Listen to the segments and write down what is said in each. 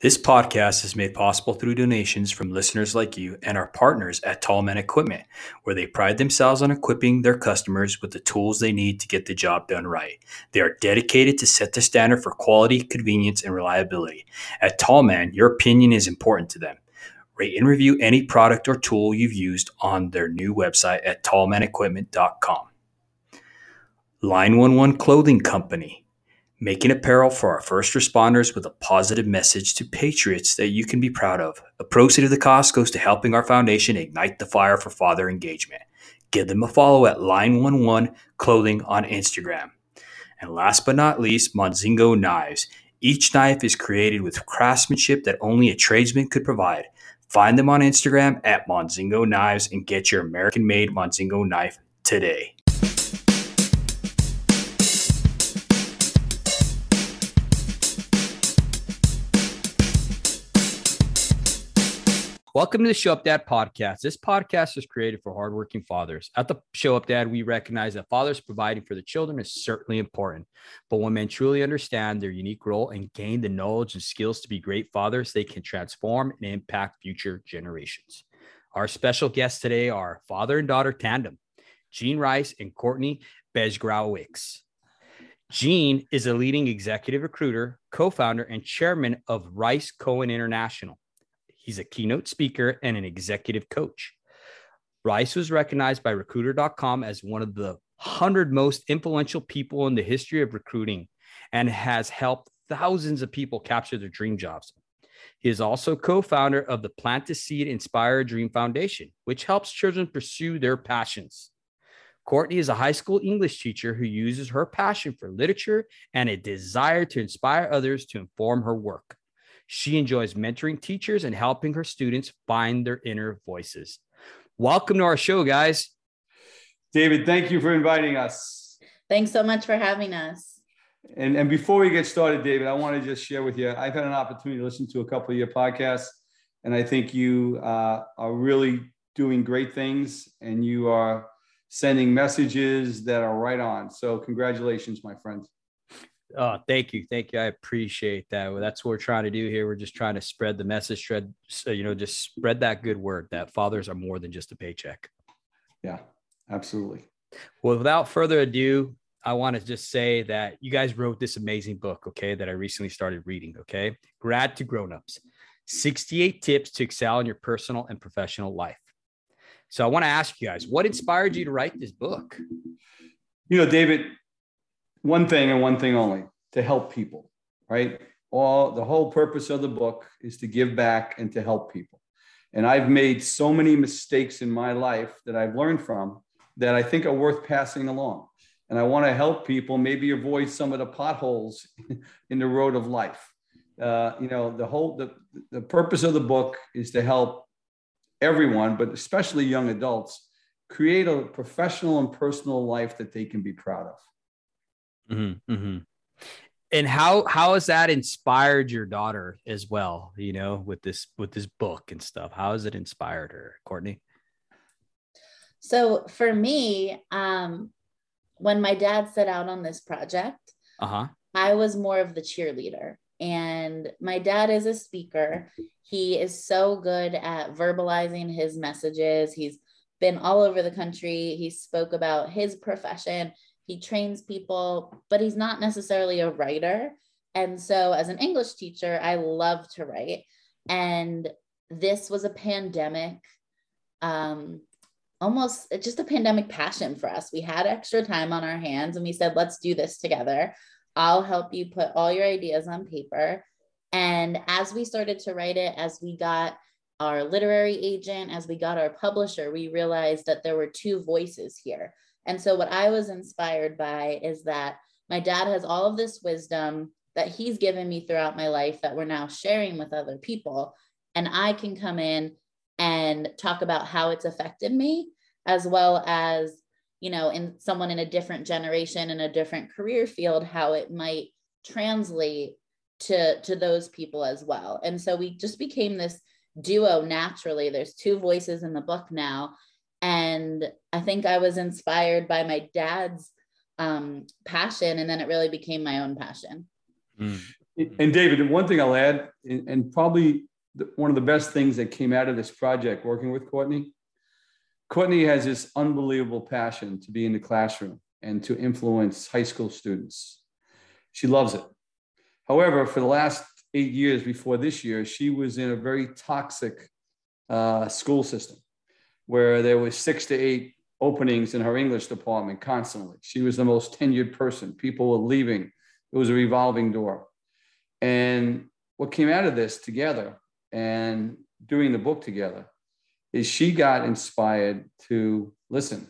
This podcast is made possible through donations from listeners like you and our partners at Tallman Equipment, where they pride themselves on equipping their customers with the tools they need to get the job done right. They are dedicated to set the standard for quality, convenience, and reliability. At Tallman, your opinion is important to them. Rate and review any product or tool you've used on their new website at tallmanequipment.com. Line 11 Clothing Company making apparel for our first responders with a positive message to patriots that you can be proud of. A proceed of the cost goes to helping our foundation ignite the fire for father engagement. Give them a follow at Line11 Clothing on Instagram. And last but not least, Monzingo Knives. Each knife is created with craftsmanship that only a tradesman could provide. Find them on Instagram at Monzingo Knives and get your American made Monzingo knife today. Welcome to the Show Up Dad podcast. This podcast is created for hardworking fathers. At the Show Up Dad, we recognize that fathers providing for the children is certainly important. But when men truly understand their unique role and gain the knowledge and skills to be great fathers, they can transform and impact future generations. Our special guests today are father and daughter tandem, Gene Rice and Courtney Bejgrowicz. Gene is a leading executive recruiter, co founder, and chairman of Rice Cohen International He's a keynote speaker and an executive coach. Rice was recognized by recruiter.com as one of the 100 most influential people in the history of recruiting and has helped thousands of people capture their dream jobs. He is also co founder of the Plant a Seed Inspire Dream Foundation, which helps children pursue their passions. Courtney is a high school English teacher who uses her passion for literature and a desire to inspire others to inform her work. She enjoys mentoring teachers and helping her students find their inner voices. Welcome to our show, guys. David, thank you for inviting us. Thanks so much for having us. And, and before we get started, David, I want to just share with you I've had an opportunity to listen to a couple of your podcasts, and I think you uh, are really doing great things and you are sending messages that are right on. So, congratulations, my friend. Oh, thank you, thank you. I appreciate that. Well, that's what we're trying to do here. We're just trying to spread the message, spread, you know, just spread that good word that fathers are more than just a paycheck. Yeah, absolutely. Well, without further ado, I want to just say that you guys wrote this amazing book, okay, that I recently started reading, okay? Grad to Grownups 68 Tips to Excel in Your Personal and Professional Life. So I want to ask you guys, what inspired you to write this book? You know, David, one thing and one thing only to help people, right? All the whole purpose of the book is to give back and to help people. And I've made so many mistakes in my life that I've learned from that I think are worth passing along. And I want to help people maybe avoid some of the potholes in the road of life. Uh, you know, the whole the, the purpose of the book is to help everyone, but especially young adults, create a professional and personal life that they can be proud of. Mm-hmm, mm-hmm. And how how has that inspired your daughter as well? You know, with this with this book and stuff. How has it inspired her, Courtney? So for me, um, when my dad set out on this project, uh-huh. I was more of the cheerleader. And my dad is a speaker. He is so good at verbalizing his messages. He's been all over the country. He spoke about his profession he trains people, but he's not necessarily a writer. And so, as an English teacher, I love to write. And this was a pandemic, um, almost just a pandemic passion for us. We had extra time on our hands and we said, let's do this together. I'll help you put all your ideas on paper. And as we started to write it, as we got our literary agent, as we got our publisher, we realized that there were two voices here. And so, what I was inspired by is that my dad has all of this wisdom that he's given me throughout my life that we're now sharing with other people. And I can come in and talk about how it's affected me, as well as, you know, in someone in a different generation, in a different career field, how it might translate to to those people as well. And so we just became this duo naturally. There's two voices in the book now and I think I was inspired by my dad's um, passion, and then it really became my own passion. Mm. And David, one thing I'll add, and probably one of the best things that came out of this project working with Courtney, Courtney has this unbelievable passion to be in the classroom and to influence high school students. She loves it. However, for the last eight years before this year, she was in a very toxic uh, school system where there was six to eight openings in her English department constantly. She was the most tenured person. People were leaving. It was a revolving door. And what came out of this together and doing the book together is she got inspired to listen.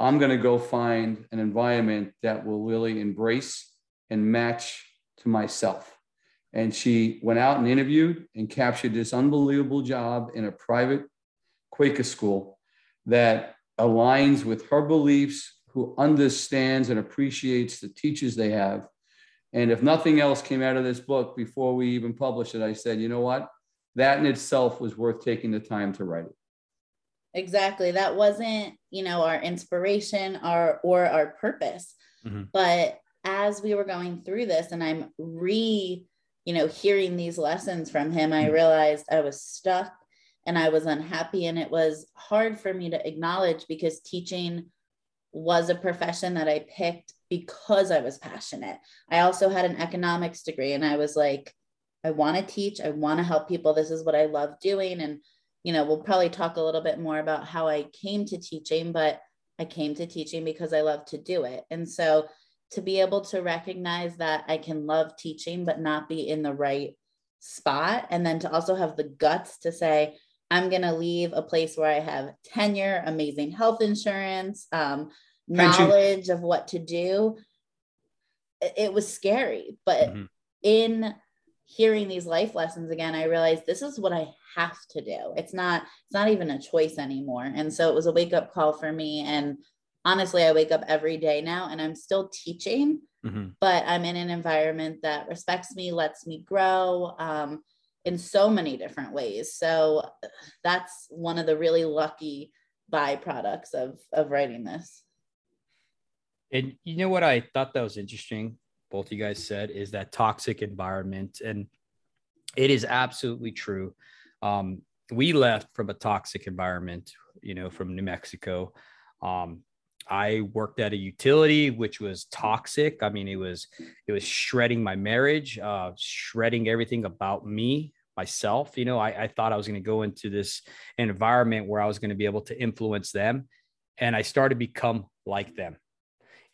I'm going to go find an environment that will really embrace and match to myself. And she went out and interviewed and captured this unbelievable job in a private Quaker school that aligns with her beliefs, who understands and appreciates the teachers they have. And if nothing else came out of this book before we even published it, I said, you know what? That in itself was worth taking the time to write it. Exactly. That wasn't, you know, our inspiration our or our purpose. Mm-hmm. But as we were going through this and I'm re, you know, hearing these lessons from him, I mm-hmm. realized I was stuck and I was unhappy. And it was hard for me to acknowledge because teaching was a profession that I picked because I was passionate. I also had an economics degree and I was like, I want to teach, I want to help people. This is what I love doing. And, you know, we'll probably talk a little bit more about how I came to teaching, but I came to teaching because I love to do it. And so to be able to recognize that I can love teaching, but not be in the right spot. And then to also have the guts to say, I'm going to leave a place where I have tenure, amazing health insurance, um, knowledge of what to do. It was scary, but mm-hmm. in hearing these life lessons again, I realized this is what I have to do. It's not, it's not even a choice anymore. And so it was a wake up call for me. And honestly, I wake up every day now and I'm still teaching, mm-hmm. but I'm in an environment that respects me, lets me grow. Um, in so many different ways. So that's one of the really lucky byproducts of of writing this. And you know what I thought that was interesting, both you guys said, is that toxic environment. And it is absolutely true. Um, we left from a toxic environment, you know, from New Mexico. Um, I worked at a utility which was toxic. I mean, it was it was shredding my marriage, uh, shredding everything about me, myself. You know, I, I thought I was going to go into this environment where I was going to be able to influence them, and I started to become like them.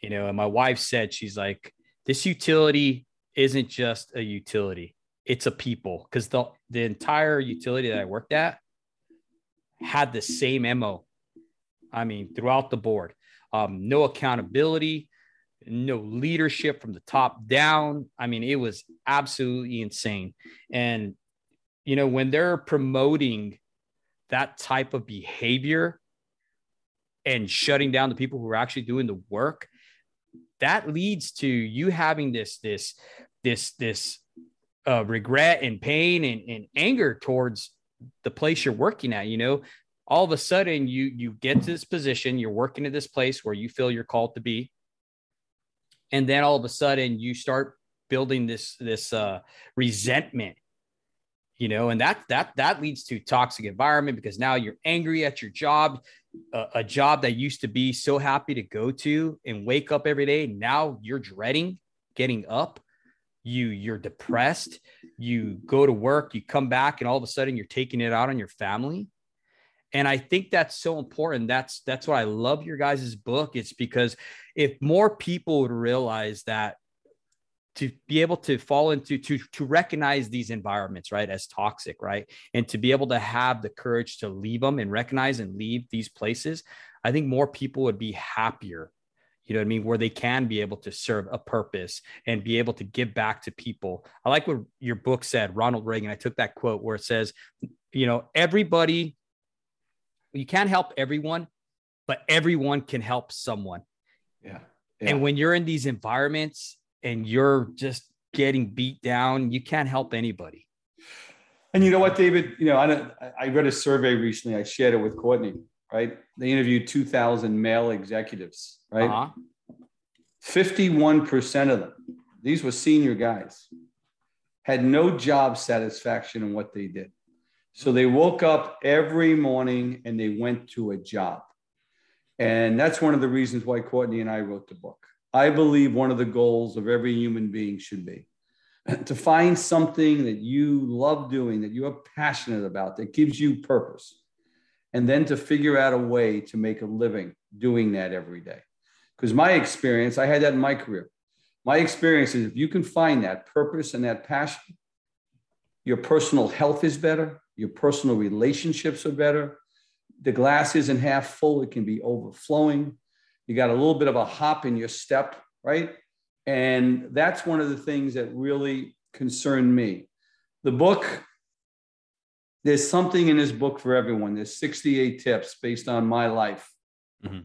You know, and my wife said she's like, this utility isn't just a utility; it's a people because the the entire utility that I worked at had the same mo. I mean, throughout the board um, no accountability, no leadership from the top down. I mean, it was absolutely insane. And, you know, when they're promoting that type of behavior and shutting down the people who are actually doing the work, that leads to you having this, this, this, this uh, regret and pain and, and anger towards the place you're working at. You know, all of a sudden you you get to this position you're working at this place where you feel you're called to be and then all of a sudden you start building this this uh, resentment you know and that that that leads to toxic environment because now you're angry at your job a, a job that used to be so happy to go to and wake up every day. Now you're dreading getting up. You you're depressed. You go to work you come back and all of a sudden you're taking it out on your family. And i think that's so important. That's that's why i love your guys' book. It's because if more people would realize that to be able to fall into to to recognize these environments right as toxic right and to be able to have the courage to leave them and recognize and leave these places i think more people would be happier you know what i mean where they can be able to serve a purpose and be able to give back to people i like what your book said ronald reagan i took that quote where it says you know everybody you can't help everyone, but everyone can help someone. Yeah. yeah. And when you're in these environments and you're just getting beat down, you can't help anybody. And you know what, David? You know, I, I read a survey recently. I shared it with Courtney. Right? They interviewed 2,000 male executives. Right? Uh-huh. 51% of them. These were senior guys. had no job satisfaction in what they did. So they woke up every morning and they went to a job. And that's one of the reasons why Courtney and I wrote the book. I believe one of the goals of every human being should be to find something that you love doing, that you're passionate about, that gives you purpose, and then to figure out a way to make a living doing that every day. Because my experience, I had that in my career. My experience is if you can find that purpose and that passion, your personal health is better, your personal relationships are better. The glass isn't half full, it can be overflowing. You got a little bit of a hop in your step, right? And that's one of the things that really concerned me. The book, there's something in this book for everyone. There's 68 tips based on my life. Mm-hmm.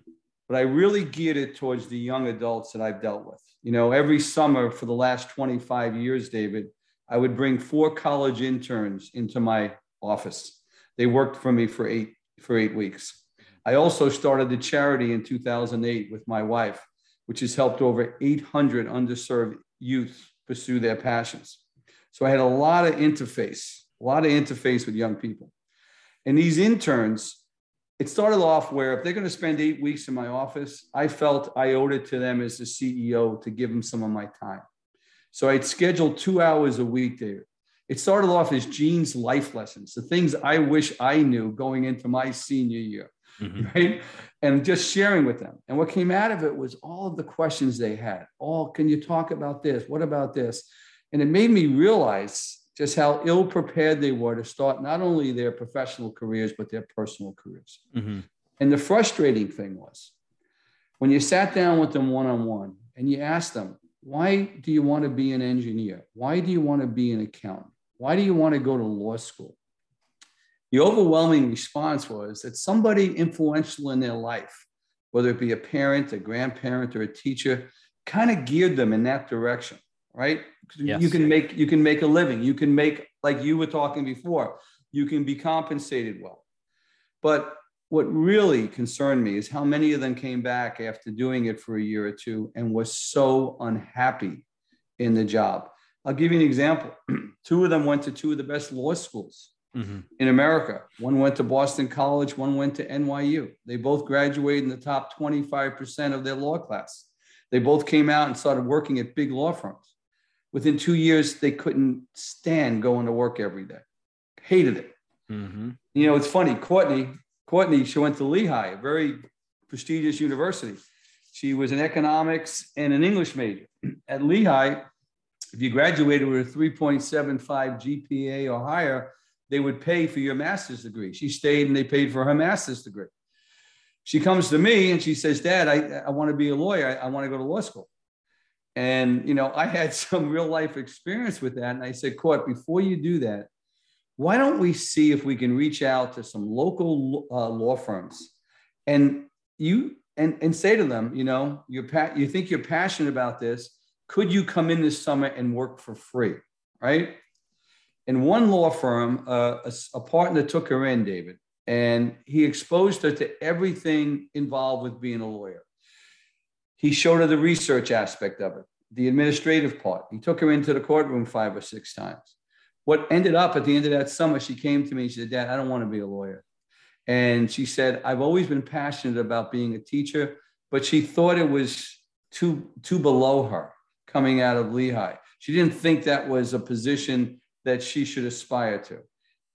But I really geared it towards the young adults that I've dealt with. You know, every summer for the last 25 years, David, I would bring four college interns into my office. They worked for me for eight for eight weeks. I also started the charity in 2008 with my wife which has helped over 800 underserved youth pursue their passions. So I had a lot of interface, a lot of interface with young people. And these interns, it started off where if they're going to spend eight weeks in my office, I felt I owed it to them as the CEO to give them some of my time. So I'd schedule two hours a week there. It started off as Gene's life lessons, the things I wish I knew going into my senior year mm-hmm. right? And just sharing with them. And what came out of it was all of the questions they had. Oh, can you talk about this? What about this? And it made me realize just how ill prepared they were to start not only their professional careers, but their personal careers. Mm-hmm. And the frustrating thing was when you sat down with them one on one and you asked them, why do you want to be an engineer? Why do you want to be an accountant? Why do you want to go to law school? The overwhelming response was that somebody influential in their life, whether it be a parent, a grandparent, or a teacher, kind of geared them in that direction, right? Yes. You can make you can make a living. You can make like you were talking before. You can be compensated well. But what really concerned me is how many of them came back after doing it for a year or two and was so unhappy in the job. I'll give you an example. two of them went to two of the best law schools mm-hmm. in America. One went to Boston College, one went to NYU. They both graduated in the top 25% of their law class. They both came out and started working at big law firms. Within two years, they couldn't stand going to work every day, hated it. Mm-hmm. You know, it's funny. Courtney, Courtney, she went to Lehigh, a very prestigious university. She was an economics and an English major. At Lehigh, if you graduated with a 3.75 GPA or higher, they would pay for your master's degree. She stayed and they paid for her master's degree. She comes to me and she says, Dad, I, I want to be a lawyer. I, I want to go to law school. And, you know, I had some real life experience with that. And I said, Court, before you do that, why don't we see if we can reach out to some local uh, law firms and you and, and say to them, you know, you're pa- you think you're passionate about this. Could you come in this summer and work for free? Right in one law firm, uh, a, a, partner took her in, David, and he exposed her to everything involved with being a lawyer. He showed her the research aspect of it, the administrative part. He took her into the courtroom five or six times. What ended up at the end of that summer, she came to me and she said, Dad, I don't want to be a lawyer. And she said, I've always been passionate about being a teacher, but she thought it was too, too below her coming out of Lehigh. She didn't think that was a position that she should aspire to.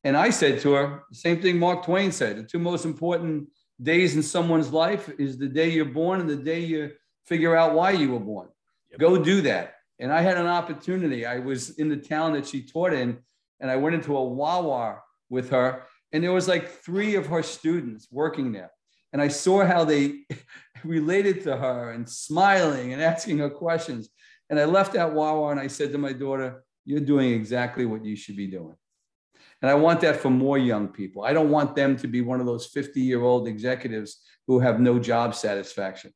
And I said to her, the same thing Mark Twain said the two most important days in someone's life is the day you're born and the day you figure out why you were born. Yep. Go do that. And I had an opportunity. I was in the town that she taught in, and I went into a Wawa with her, and there was like three of her students working there. And I saw how they related to her and smiling and asking her questions. And I left that Wawa and I said to my daughter, you're doing exactly what you should be doing. And I want that for more young people. I don't want them to be one of those 50 year old executives who have no job satisfaction.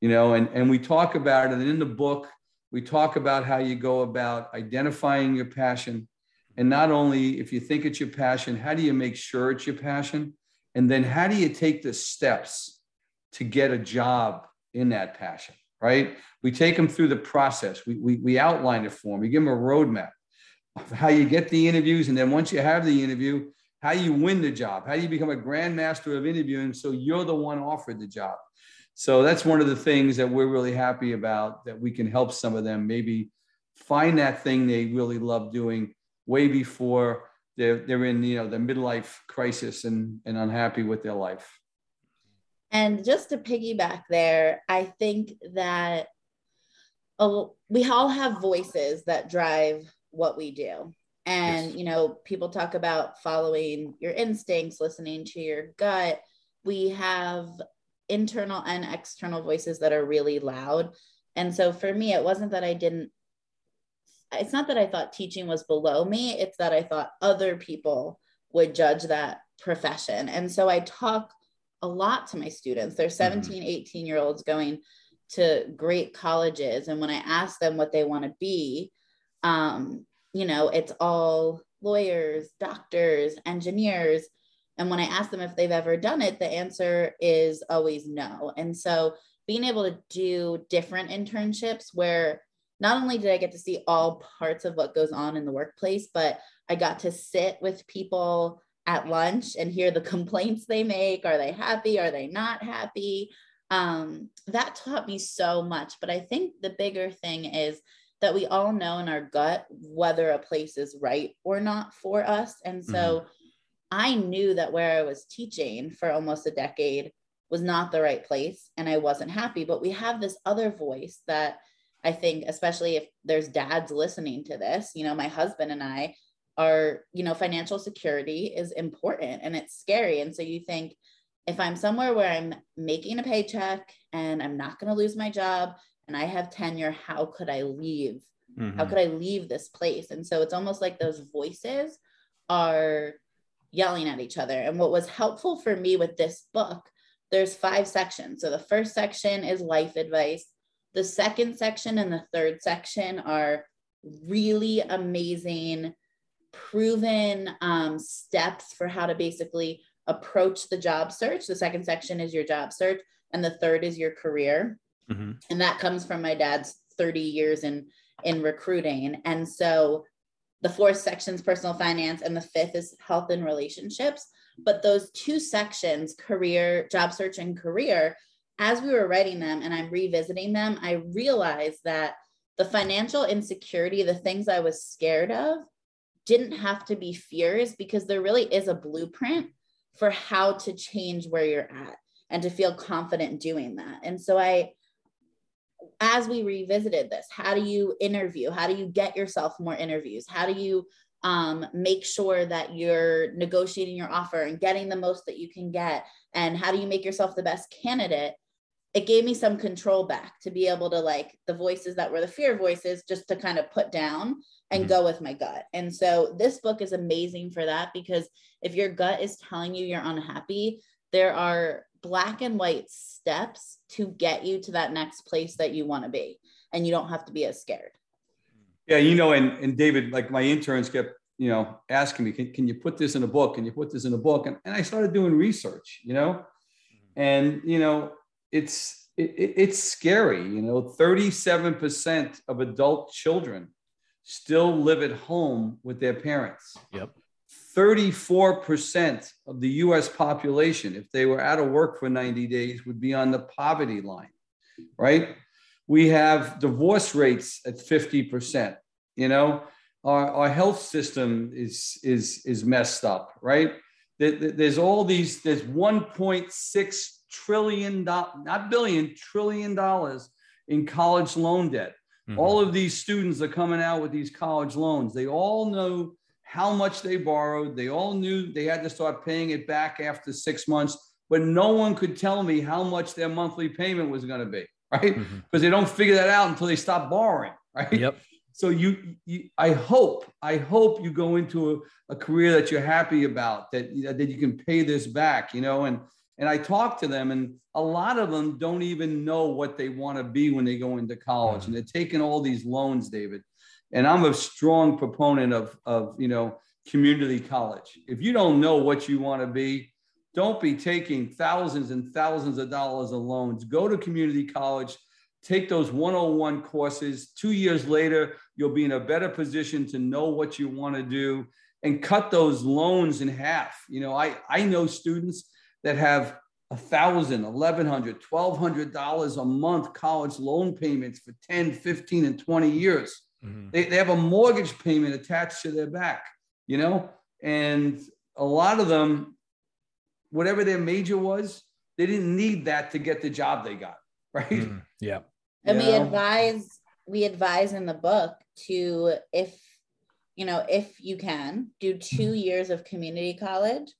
You know, and, and we talk about it. And in the book, we talk about how you go about identifying your passion. And not only if you think it's your passion, how do you make sure it's your passion? And then how do you take the steps to get a job in that passion? Right? We take them through the process. We, we, we outline it for them. We give them a roadmap. of how you get the interviews. And then once you have the interview, how you win the job, how you become a grandmaster of interviewing so you're the one offered the job. So that's one of the things that we're really happy about that we can help some of them maybe find that thing they really love doing way before they're, they're in you know the midlife crisis and, and unhappy with their life. And just to piggyback there, I think that oh, we all have voices that drive what we do. And, yes. you know, people talk about following your instincts, listening to your gut. We have internal and external voices that are really loud. And so for me, it wasn't that I didn't, it's not that I thought teaching was below me, it's that I thought other people would judge that profession. And so I talk a lot to my students. They're mm-hmm. 17, mm-hmm. 18 year olds going to great colleges. And when I ask them what they want to be, um, you know, it's all lawyers, doctors, engineers. And when I ask them if they've ever done it, the answer is always no. And so being able to do different internships where not only did I get to see all parts of what goes on in the workplace, but I got to sit with people at lunch and hear the complaints they make. Are they happy? Are they not happy? Um, that taught me so much. But I think the bigger thing is that we all know in our gut whether a place is right or not for us. And so mm-hmm. I knew that where I was teaching for almost a decade was not the right place and I wasn't happy. But we have this other voice that I think, especially if there's dads listening to this, you know, my husband and I are, you know, financial security is important and it's scary. And so you think, if I'm somewhere where I'm making a paycheck and I'm not going to lose my job and I have tenure, how could I leave? Mm-hmm. How could I leave this place? And so it's almost like those voices are yelling at each other. And what was helpful for me with this book, there's five sections. So the first section is life advice. The second section and the third section are really amazing proven um, steps for how to basically approach the job search. The second section is your job search, and the third is your career. Mm-hmm. And that comes from my dad's 30 years in in recruiting. And so the fourth section is personal finance, and the fifth is health and relationships. But those two sections, career, job search, and career, as we were writing them and I'm revisiting them, I realized that the financial insecurity, the things I was scared of, didn't have to be fears because there really is a blueprint for how to change where you're at and to feel confident doing that. And so I, as we revisited this, how do you interview? How do you get yourself more interviews? How do you um, make sure that you're negotiating your offer and getting the most that you can get? And how do you make yourself the best candidate? It gave me some control back to be able to like the voices that were the fear voices just to kind of put down and mm-hmm. go with my gut. And so this book is amazing for that because if your gut is telling you you're unhappy, there are black and white steps to get you to that next place that you want to be. And you don't have to be as scared. Yeah, you know, and, and David, like my interns kept, you know, asking me, can, can you put this in a book? Can you put this in a book? And, and I started doing research, you know, mm-hmm. and, you know, it's, it, it's scary, you know, 37% of adult children still live at home with their parents. Yep. 34% of the US population, if they were out of work for 90 days, would be on the poverty line, right? We have divorce rates at 50%. You know, our, our health system is, is, is messed up, right? There's all these, there's 1.6 trillion, not billion, trillion dollars in college loan debt. Mm-hmm. All of these students are coming out with these college loans. They all know how much they borrowed. They all knew they had to start paying it back after six months, but no one could tell me how much their monthly payment was going to be, right? Because mm-hmm. they don't figure that out until they stop borrowing, right? Yep. So you, you I hope, I hope you go into a, a career that you're happy about, that that you can pay this back, you know, and and I talk to them, and a lot of them don't even know what they want to be when they go into college, and mm-hmm. they're taking all these loans, David. And I'm a strong proponent of, of you know, community college. If you don't know what you want to be, don't be taking thousands and thousands of dollars of loans. Go to community college. take those 101 courses. Two years later, you'll be in a better position to know what you want to do and cut those loans in half. You know, I, I know students that have a thousand, eleven hundred, twelve hundred dollars a month college loan payments for 10, 15, and 20 years. Mm-hmm. They, they have a mortgage payment attached to their back, you know, and a lot of them, whatever their major was, they didn't need that to get the job they got, right? Mm-hmm. Yeah. And we advise we advise in the book to if you know if you can do two mm-hmm. years of community college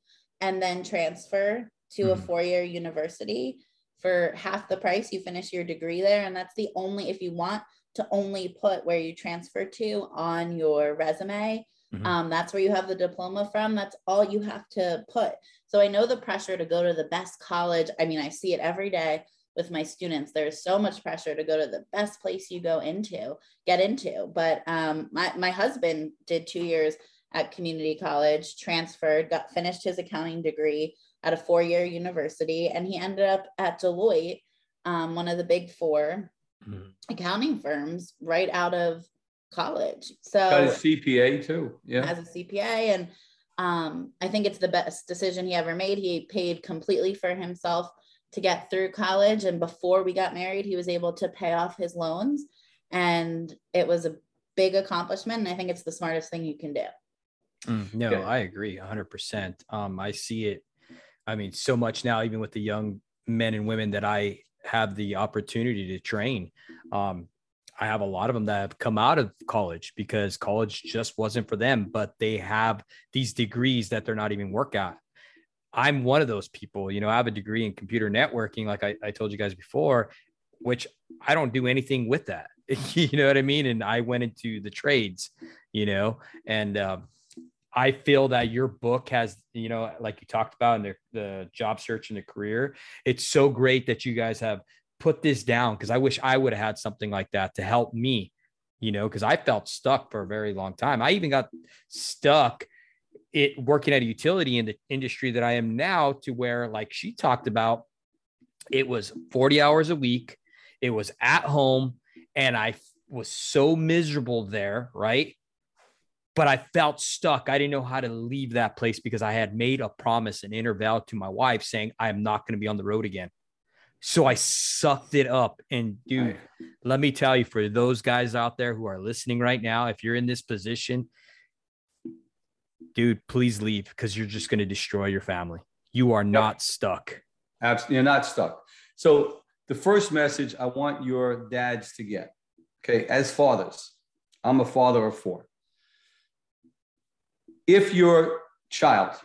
and then transfer to mm-hmm. a four-year university for half the price you finish your degree there. And that's the only if you want to only put where you transfer to on your resume mm-hmm. um, that's where you have the diploma from. That's all you have to put. So i know the pressure to go to the best college. I mean i see it every day with my students. There's so much pressure to go to the best place you go into get into. But um, my, my husband did two years at community college transferred got finished his accounting degree at a four-year university and he ended up at deloitte um, one of the big 4 mm-hmm. accounting firms right out of college so got his cpa too yeah as a cpa and um, i think it's the best decision he ever made he paid completely for himself to get through college. And before we got married, he was able to pay off his loans. And it was a big accomplishment. And I think it's the smartest thing you can do. Mm, no, I agree 100%. Um, I see it. I mean, so much now, even with the young men and women that I have the opportunity to train. Um, I have a lot of them that have come out of college because college just wasn't for them, but they have these degrees that they're not even work at I'm one of those people. You know, I have a degree in computer networking, like I, I told you guys before, which I don't do anything with that. you know what I mean? And I went into the trades, you know, and um, I feel that your book has, you know, like you talked about in the, the job search and the career, it's so great that you guys have put this down because I wish I would have had something like that to help me, you know, because I felt stuck for a very long time. I even got stuck it working at a utility in the industry that I am now to where like she talked about it was 40 hours a week it was at home and I was so miserable there right but I felt stuck I didn't know how to leave that place because I had made a promise an interval to my wife saying I am not going to be on the road again so I sucked it up and dude right. let me tell you for those guys out there who are listening right now if you're in this position dude, please leave because you're just going to destroy your family. You are not stuck. Absolutely. You're not stuck. So, the first message I want your dads to get, okay, as fathers, I'm a father of four. If your child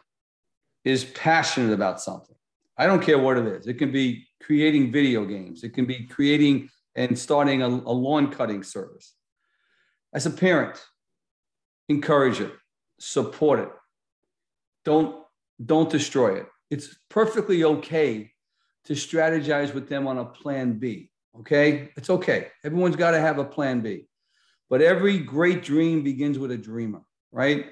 is passionate about something, I don't care what it is, it can be creating video games, it can be creating and starting a, a lawn cutting service. As a parent, encourage it support it. Don't don't destroy it. It's perfectly okay to strategize with them on a plan B. Okay? It's okay. Everyone's got to have a plan B. But every great dream begins with a dreamer, right?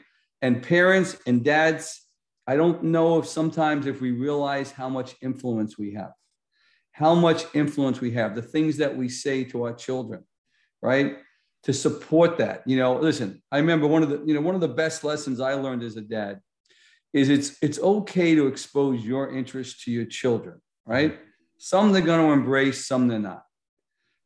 And parents and dads, I don't know if sometimes if we realize how much influence we have, how much influence we have, the things that we say to our children, right? to support that. You know, listen, I remember one of the, you know, one of the best lessons I learned as a dad is it's it's okay to expose your interest to your children, right? Some they're going to embrace, some they're not.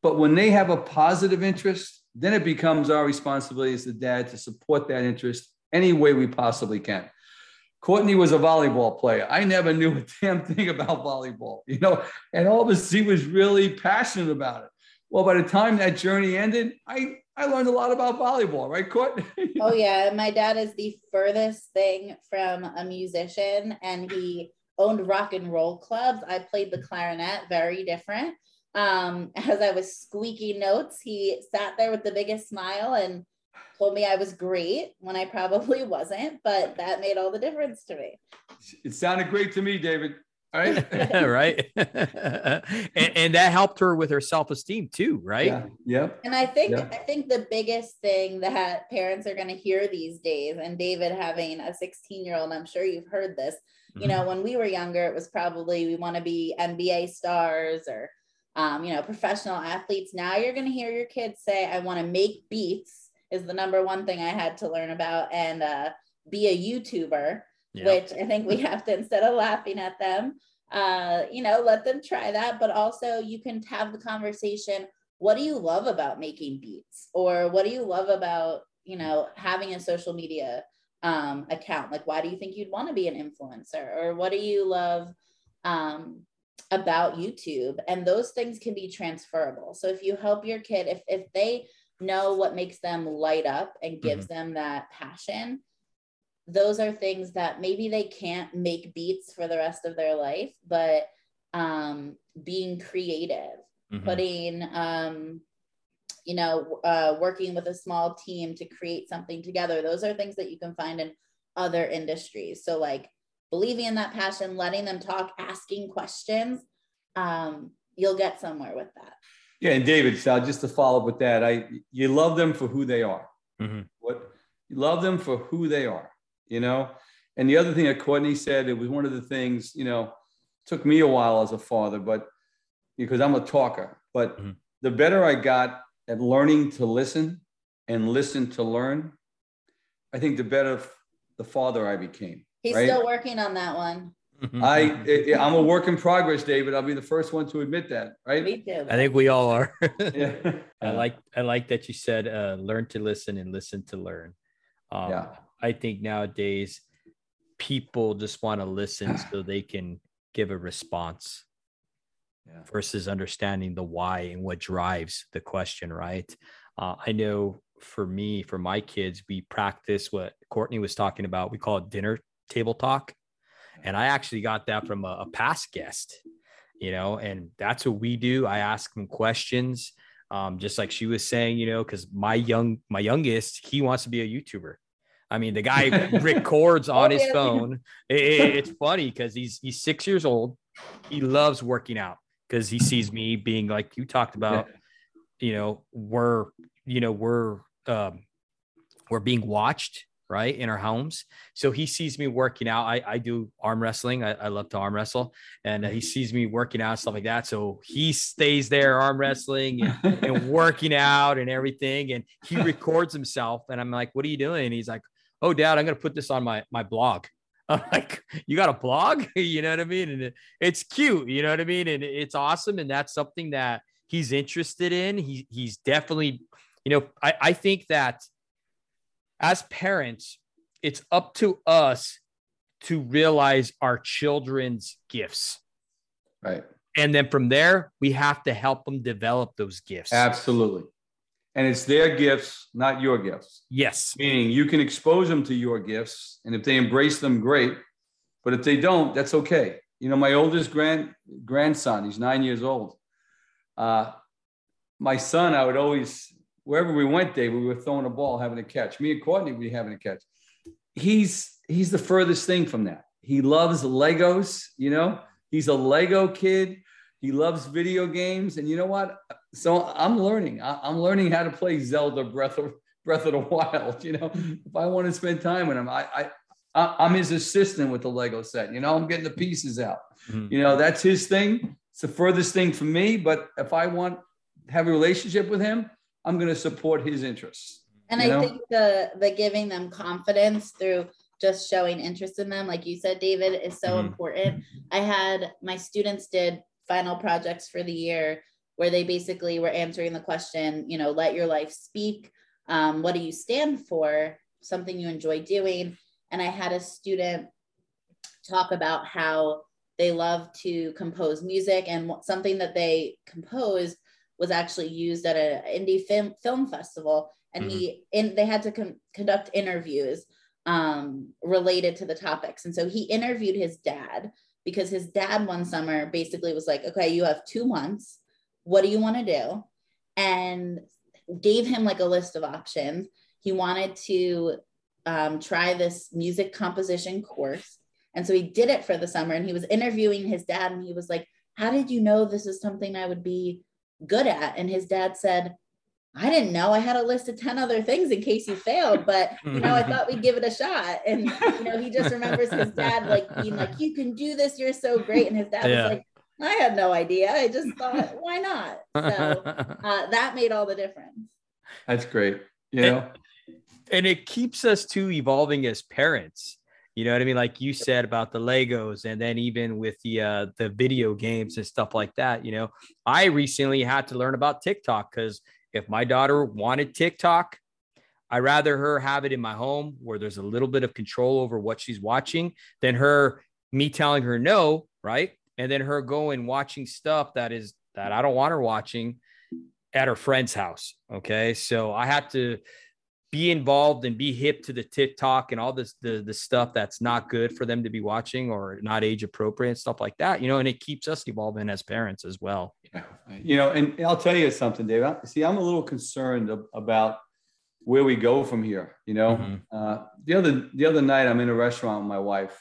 But when they have a positive interest, then it becomes our responsibility as the dad to support that interest any way we possibly can. Courtney was a volleyball player. I never knew a damn thing about volleyball, you know, and all of a sudden was really passionate about it. Well, by the time that journey ended, I I learned a lot about volleyball, right, Court? oh yeah, my dad is the furthest thing from a musician, and he owned rock and roll clubs. I played the clarinet, very different. Um, as I was squeaking notes, he sat there with the biggest smile and told me I was great when I probably wasn't, but that made all the difference to me. It sounded great to me, David right right and, and, that helped her with her self-esteem too right yeah yep. and i think i think the biggest thing that parents are going to hear these days and david having a 16 year old i'm sure you've heard this you know mm-hmm. when we were younger it was probably we want to be nba stars or um, you know, professional athletes. Now you're going to hear your kids say, I want to make beats, is the number one thing I had to learn about, and uh, be a YouTuber, yeah. which I think we have to, instead of laughing at them, uh, you know, let them try that. But also, you can have the conversation what do you love about making beats? Or what do you love about, you know, having a social media um, account? Like, why do you think you'd want to be an influencer? Or what do you love? Um, about YouTube and those things can be transferable. So if you help your kid if if they know what makes them light up and gives mm-hmm. them that passion, those are things that maybe they can't make beats for the rest of their life, but um, being creative, mm-hmm. putting um, you know, uh, working with a small team to create something together. Those are things that you can find in other industries. So like believing in that passion, letting them talk, asking questions, um, you'll get somewhere with that. Yeah, and David, so just to follow up with that, I you love them for who they are. Mm-hmm. What you love them for who they are, you know. And the other thing that Courtney said, it was one of the things, you know, took me a while as a father, but because I'm a talker. But mm-hmm. the better I got at learning to listen and listen to learn, I think the better the father I became. He's right? still working on that one. I I'm a work in progress, David. I'll be the first one to admit that, right? Me too. I think we all are. yeah. I like I like that you said uh, learn to listen and listen to learn. Um, yeah. I think nowadays people just want to listen so they can give a response yeah. versus understanding the why and what drives the question, right? Uh, I know for me, for my kids, we practice what Courtney was talking about. We call it dinner table talk. And I actually got that from a, a past guest, you know, and that's what we do. I ask them questions. Um, just like she was saying, you know, because my young my youngest, he wants to be a YouTuber. I mean, the guy records on oh, his phone. It, it, it's funny because he's he's six years old. He loves working out because he sees me being like you talked about. You know, we're you know we're um, we're being watched right in our homes. So he sees me working out. I, I do arm wrestling. I, I love to arm wrestle. And uh, he sees me working out stuff like that. So he stays there arm wrestling and, and working out and everything. And he records himself. And i'm like what are you doing? And he's like oh dad i'm going to put this on my my blog. I'm like, you got a blog? you know what I mean? And it, it's cute, you know what I mean? And it's awesome. And that's something that he's interested in. He, he's definitely, you know, I, I think that as parents, it's up to us to realize our children's gifts. Right. And then from there, we have to help them develop those gifts. Absolutely. And it's their gifts, not your gifts. Yes. Meaning you can expose them to your gifts. And if they embrace them, great. But if they don't, that's okay. You know, my oldest grand grandson, he's nine years old. Uh, my son, I would always wherever we went, Dave, we were throwing a ball, having a catch. Me and Courtney, we having a catch. He's he's the furthest thing from that. He loves Legos, you know. He's a Lego kid. He loves video games, and you know what? So I'm learning. I'm learning how to play Zelda Breath of Breath of the Wild. You know, if I want to spend time with him, I, I I'm his assistant with the Lego set. You know, I'm getting the pieces out. Mm-hmm. You know, that's his thing. It's the furthest thing from me. But if I want have a relationship with him, I'm going to support his interests. And I know? think the the giving them confidence through just showing interest in them, like you said, David, is so mm-hmm. important. I had my students did final projects for the year where they basically were answering the question, you know, let your life speak. Um, what do you stand for? Something you enjoy doing. And I had a student talk about how they love to compose music and something that they composed was actually used at an indie film film festival, and mm-hmm. he in they had to con- conduct interviews um, related to the topics, and so he interviewed his dad because his dad one summer basically was like, "Okay, you have two months. What do you want to do?" and gave him like a list of options. He wanted to um, try this music composition course. And so he did it for the summer and he was interviewing his dad and he was like, How did you know this is something I would be good at. And his dad said, I didn't know. I had a list of 10 other things in case you failed, but you know, I thought we'd give it a shot. And you know, he just remembers his dad like being like, You can do this, you're so great. And his dad yeah. was like, I had no idea. I just thought, why not? So uh, that made all the difference. That's great. You know, and, and it keeps us too evolving as parents. You know what I mean? Like you said about the Legos, and then even with the uh, the video games and stuff like that. You know, I recently had to learn about TikTok because if my daughter wanted TikTok, I'd rather her have it in my home where there's a little bit of control over what she's watching than her me telling her no, right? And then her going watching stuff that is that I don't want her watching at her friend's house. Okay. So I had to be involved and be hip to the TikTok and all this the the stuff that's not good for them to be watching or not age appropriate stuff like that, you know, and it keeps us evolving as parents as well. Yeah. You know, and I'll tell you something, Dave. See, I'm a little concerned about where we go from here. You know, mm-hmm. uh, the other the other night I'm in a restaurant with my wife,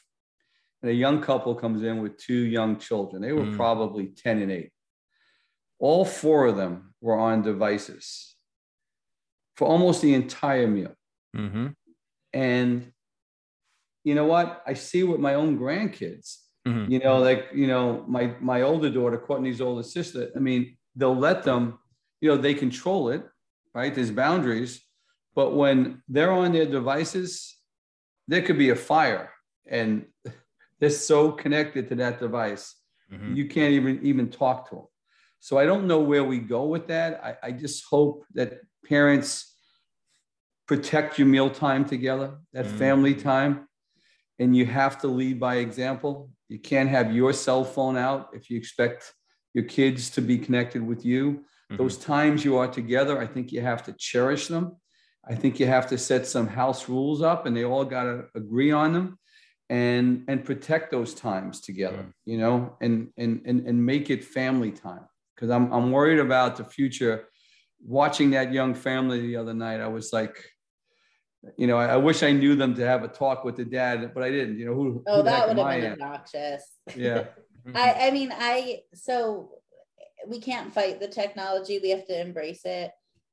and a young couple comes in with two young children. They were mm. probably 10 and 8. All four of them were on devices for almost the entire meal. Mm-hmm. And you know what? I see with my own grandkids. Mm-hmm. You know, like you know, my my older daughter, Courtney's older sister. I mean, they'll let them. You know, they control it, right? There's boundaries, but when they're on their devices, there could be a fire, and they're so connected to that device, mm-hmm. you can't even even talk to them. So I don't know where we go with that. I, I just hope that parents protect your meal time together, that mm-hmm. family time, and you have to lead by example. You can't have your cell phone out if you expect your kids to be connected with you. Mm-hmm. Those times you are together, I think you have to cherish them. I think you have to set some house rules up and they all got to agree on them and and protect those times together mm. you know and and and, and make it family time because I'm, I'm worried about the future watching that young family the other night i was like you know i, I wish i knew them to have a talk with the dad but i didn't you know who oh who that would have been obnoxious yeah i i mean i so we can't fight the technology we have to embrace it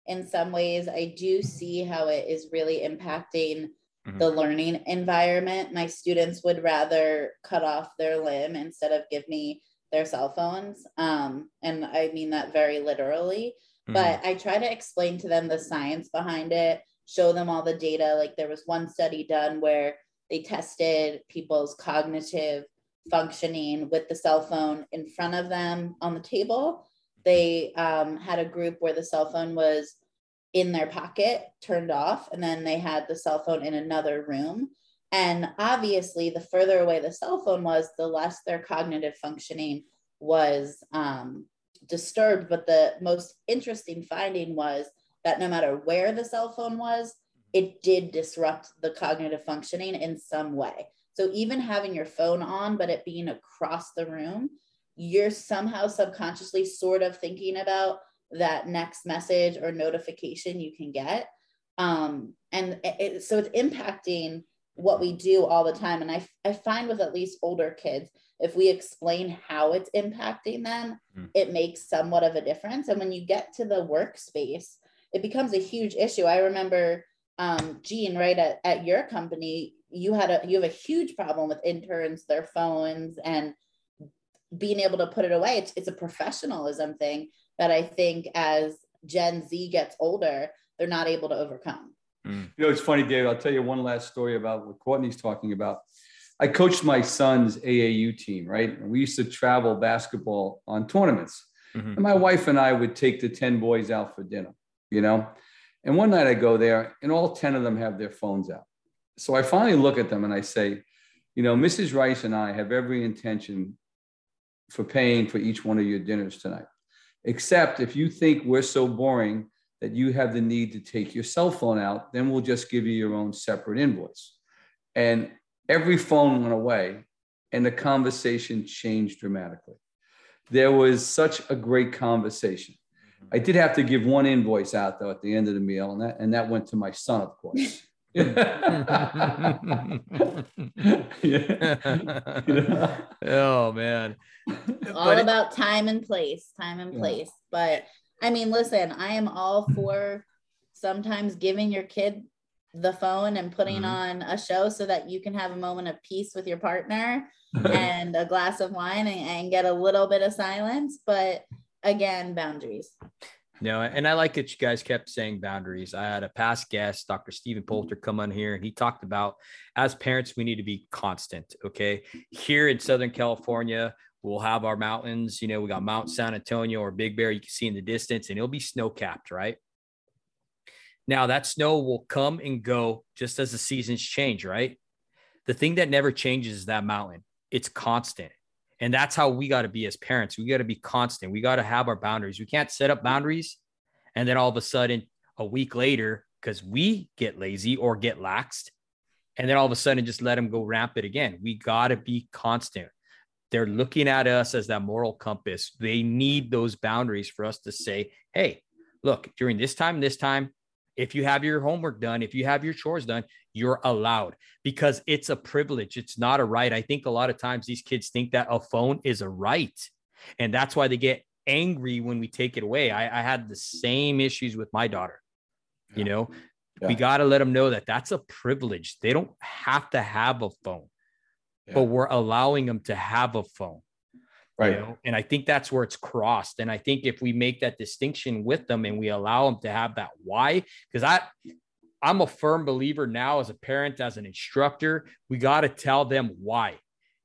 in some ways i do see how it is really impacting mm-hmm. the learning environment. My students would rather cut off their limb instead of give me their cell phones. Um, and I mean that very literally. Mm-hmm. But I try to explain to them the science behind it, show them all the data. Like there was one study done where they tested people's cognitive functioning with the cell phone in front of them on the table. They um, had a group where the cell phone was in their pocket turned off and then they had the cell phone in another room and obviously the further away the cell phone was the less their cognitive functioning was um, disturbed but the most interesting finding was that no matter where the cell phone was it did disrupt the cognitive functioning in some way so even having your phone on but it being across the room you're somehow subconsciously sort of thinking about that next message or notification you can get. Um, and it, so it's impacting what we do all the time. And I, I find with at least older kids, if we explain how it's impacting them, mm. it makes somewhat of a difference. And when you get to the workspace, it becomes a huge issue. I remember um, Gene, right at, at your company, you had a you have a huge problem with interns, their phones, and being able to put it away. It's, it's a professionalism thing that I think as Gen Z gets older, they're not able to overcome. Mm. You know, it's funny, Dave. I'll tell you one last story about what Courtney's talking about. I coached my son's AAU team, right? And we used to travel basketball on tournaments. Mm-hmm. And my wife and I would take the 10 boys out for dinner, you know? And one night I go there and all 10 of them have their phones out. So I finally look at them and I say, you know, Mrs. Rice and I have every intention for paying for each one of your dinners tonight except if you think we're so boring that you have the need to take your cell phone out, then we'll just give you your own separate invoice. And every phone went away and the conversation changed dramatically. There was such a great conversation. I did have to give one invoice out though at the end of the meal, and that, and that went to my son, of course. yeah. Oh man. All but about time and place, time and place. But I mean, listen, I am all for sometimes giving your kid the phone and putting Mhm. on a show so that you can have a moment of peace with your partner and a glass of wine and, and get a little bit of silence. But again, boundaries. No, and I like that you guys kept saying boundaries. I had a past guest, Dr. Stephen Poulter, come on here and he talked about as parents, we need to be constant. Okay. Here in Southern California, we'll have our mountains. You know, we got Mount San Antonio or Big Bear, you can see in the distance, and it'll be snow capped, right? Now, that snow will come and go just as the seasons change, right? The thing that never changes is that mountain, it's constant. And that's how we got to be as parents. We got to be constant. We got to have our boundaries. We can't set up boundaries and then all of a sudden, a week later, because we get lazy or get laxed, and then all of a sudden just let them go rampant again. We got to be constant. They're looking at us as that moral compass. They need those boundaries for us to say, hey, look, during this time, this time, if you have your homework done, if you have your chores done, you're allowed because it's a privilege. It's not a right. I think a lot of times these kids think that a phone is a right. And that's why they get angry when we take it away. I, I had the same issues with my daughter. You know, we got to let them know that that's a privilege. They don't have to have a phone, but we're allowing them to have a phone. You Right. know? And I think that's where it's crossed. And I think if we make that distinction with them and we allow them to have that why, because I, I'm a firm believer now as a parent, as an instructor, we got to tell them why.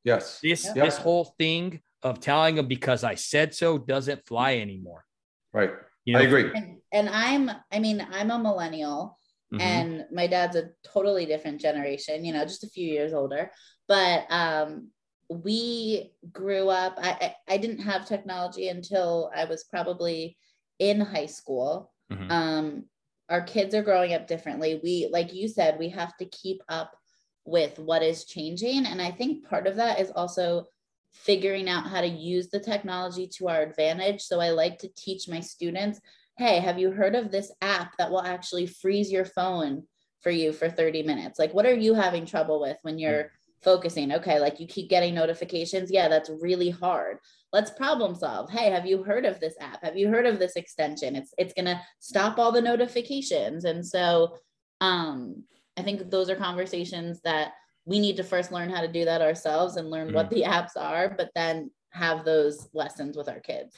Yes. This Yep. this whole thing of telling them because I said so doesn't fly anymore. Right. You know? I agree. And, and I'm, I mean, I'm a millennial Mhm. and my dad's a totally different generation, you know, just a few years older. But um, we grew up, I, I, I didn't have technology until I was probably in high school. Mhm. Um, our kids are growing up differently. We, like you said, we have to keep up with what is changing. And I think part of that is also figuring out how to use the technology to our advantage. So I like to teach my students hey, have you heard of this app that will actually freeze your phone for you for 30 minutes? Like, what are you having trouble with when you're focusing? Okay, like you keep getting notifications. Yeah, that's really hard. Let's problem solve. Hey, have you heard of this app? Have you heard of this extension? It's it's gonna stop all the notifications. And so um I think those are conversations that we need to first learn how to do that ourselves and learn what the apps are, but then have those lessons with our kids.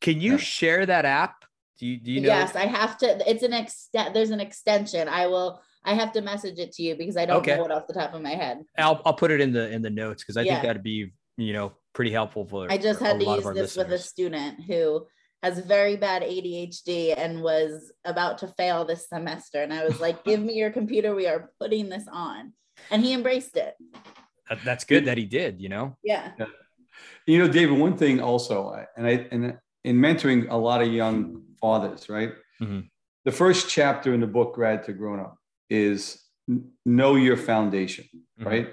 Can you Yeah. share that app? Do you do you know? Yes, I have to. It's an extent. There's an extension. I will. I have to message it to you because I don't Okay. know it off the top of my head. I'll I'll put it in the in the notes because I Yeah. think that'd be you know pretty helpful for. I just for had a to lot of use our this with a student who has very bad ADHD and was about to fail this semester. And I was like, "Give me your computer. We are putting this on," and he embraced it. That- that's good that he did. You know. Yeah. You know, David, one thing also, and I and in mentoring a lot of young fathers, right? Mhm. The first chapter in the book, Grad to Grown Up, is know your foundation, Mhm. right?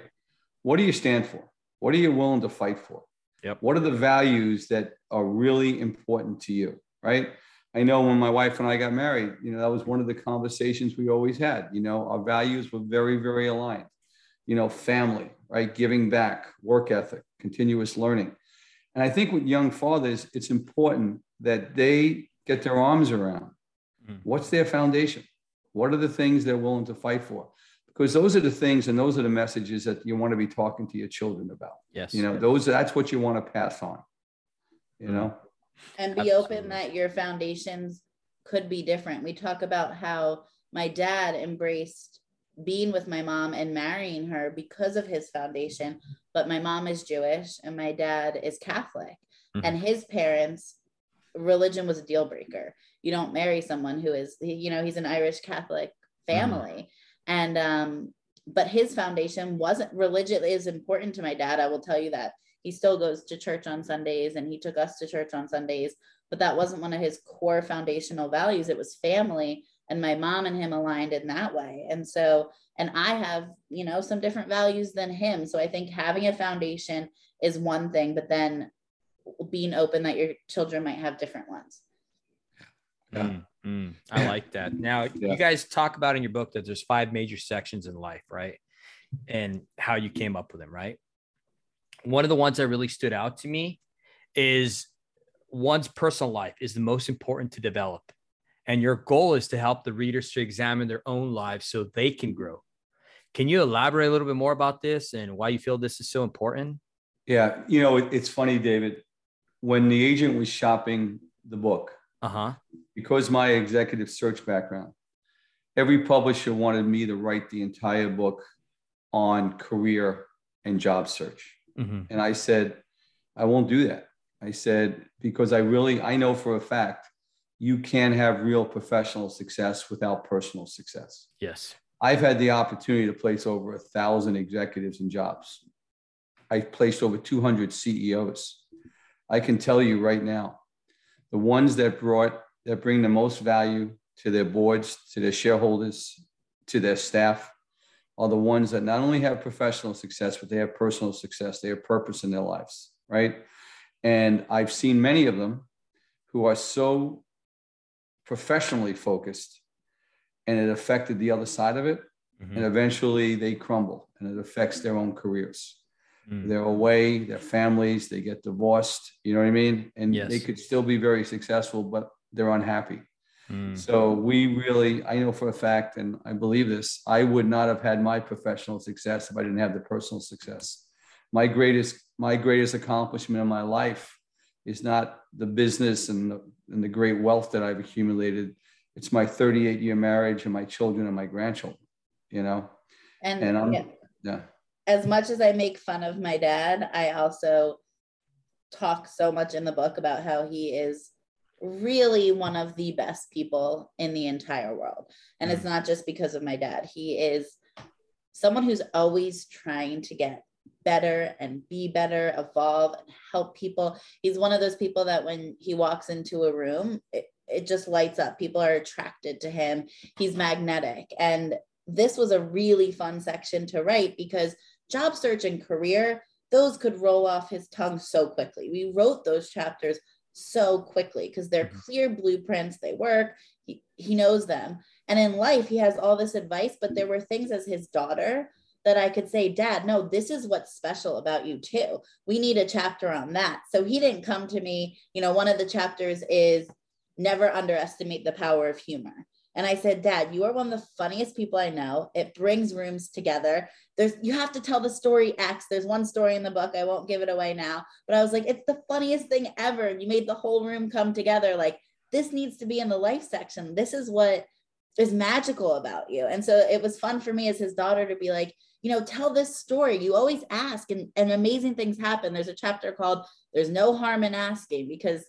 What do you stand for? What are you willing to fight for? Yep. What are the values that are really important to you, right? I know when my wife and I got married, you know, that was one of the conversations we always had. You know, our values were very, very aligned. You know, family, right? Giving back, work ethic, continuous learning. And I think with young fathers, it's important that they get their arms around Mhm. what's their foundation? What are the things they're willing to fight for? Because those are the things and those are the messages that you want to be talking to your children about. Yes. You know, those that's what you want to pass on. You know, and be open that your foundations could be different. We talk about how my dad embraced being with my mom and marrying her because of his foundation, but my mom is Jewish and my dad is Catholic. Mhm. And his parents, religion was a deal breaker. You don't marry someone who is, you know, he's an Irish Catholic family. And um, but his foundation wasn't religion is important to my dad. I will tell you that he still goes to church on Sundays and he took us to church on Sundays, but that wasn't one of his core foundational values. It was family. And my mom and him aligned in that way. And so, and I have, you know, some different values than him. So I think having a foundation is one thing, but then being open that your children might have different ones. Yeah. Mm, mm. I like that. Now, Yeah. you guys talk about in your book that there's five major sections in life, right? And how you came up with them, right? One of the ones that really stood out to me is one's personal life is the most important to develop. And your goal is to help the readers to examine their own lives so they can grow. Can you elaborate a little bit more about this and why you feel this is so important? Yeah, you know, it, it's funny, David. When the agent was shopping the book, uh-huh. because my executive search background, every publisher wanted me to write the entire book on career and job search. Mm-hmm. And I said, I won't do that. I said, because I really, I know for a fact you can have real professional success without personal success. Yes. I've had the opportunity to place over a thousand executives in jobs. I've placed over 200 CEOs. I can tell you right now, the ones that brought, that bring the most value to their boards, to their shareholders, to their staff, are the ones that not only have professional success, but they have personal success. They have purpose in their lives, right? And I've seen many of them who are so professionally focused and it affected the other side of it. Mhm. And eventually they crumble and it affects their own careers. Mm. They're away, their families, they get divorced, you know what I mean? And Yes. they could still be very successful, but they're unhappy. Mm. So we really, I know for a fact, and I believe this, I would not have had my professional success if I didn't have the personal success. My greatest, my greatest accomplishment in my life is not the business and the, and the great wealth that I've accumulated. It's my 38 year marriage and my children and my grandchildren, you know? And, And I'm- yeah, Yeah. As much as I make fun of my dad, I also talk so much in the book about how he is really one of the best people in the entire world. And it's mm. not just because of my dad. He is someone who's always trying to get better and be better, evolve and help people. He's one of those people that when he walks into a room, it, it just lights up. People are attracted to him. He's magnetic. And this was a really fun section to write because job search and career, those could roll off his tongue so quickly. We wrote those chapters so quickly because they're Mhm. clear blueprints, they work, he, he knows them. And in life, he has all this advice, but there were things as his daughter that I could say, Dad, no, this is what's special about you too. We need a chapter on that. So he didn't come to me, you know, one of the chapters is never underestimate the power of humor. And I said, Dad, you are one of the funniest people I know. It brings rooms together. There's you have to tell the story X. There's one story in the book. I won't give it away now. But I was like, it's the funniest thing ever. You made the whole room come together. Like, this needs to be in the life section. This is what is magical about you. And so it was fun for me as his daughter to be like, you know, tell this story. You always ask, and, and amazing things happen. There's a chapter called There's No Harm in Asking, because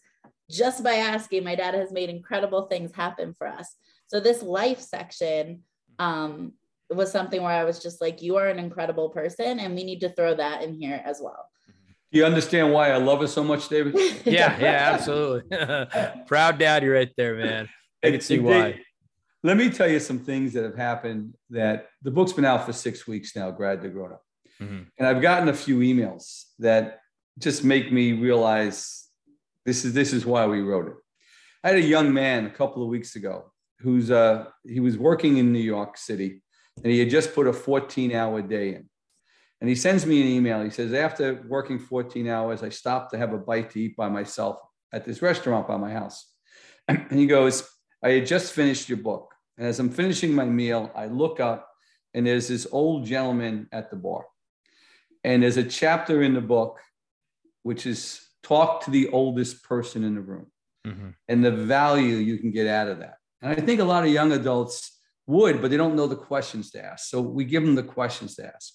just by asking, my dad has made incredible things happen for us. So this life section um, was something where I was just like, you are an incredible person, and we need to throw that in here as well. Do you understand why I love it so much, David? Yeah, yeah, absolutely. Proud daddy right there, man. I can see why. Let me tell you some things that have happened that the book's been out for six weeks now, Grad to Grown Up. Mhm. And I've gotten a few emails that just make me realize this is this is why we wrote it. I had a young man a couple of weeks ago who's uh he was working in New York City and he had just put a 14 hour day in. And he sends me an email. He says, after working 14 hours, I stopped to have a bite to eat by myself at this restaurant by my house. And he goes, I had just finished your book. And as I'm finishing my meal, I look up and there's this old gentleman at the bar. And there's a chapter in the book which is talk to the oldest person in the room Mhm. and the value you can get out of that. And I think a lot of young adults would, but they don't know the questions to ask. So we give them the questions to ask.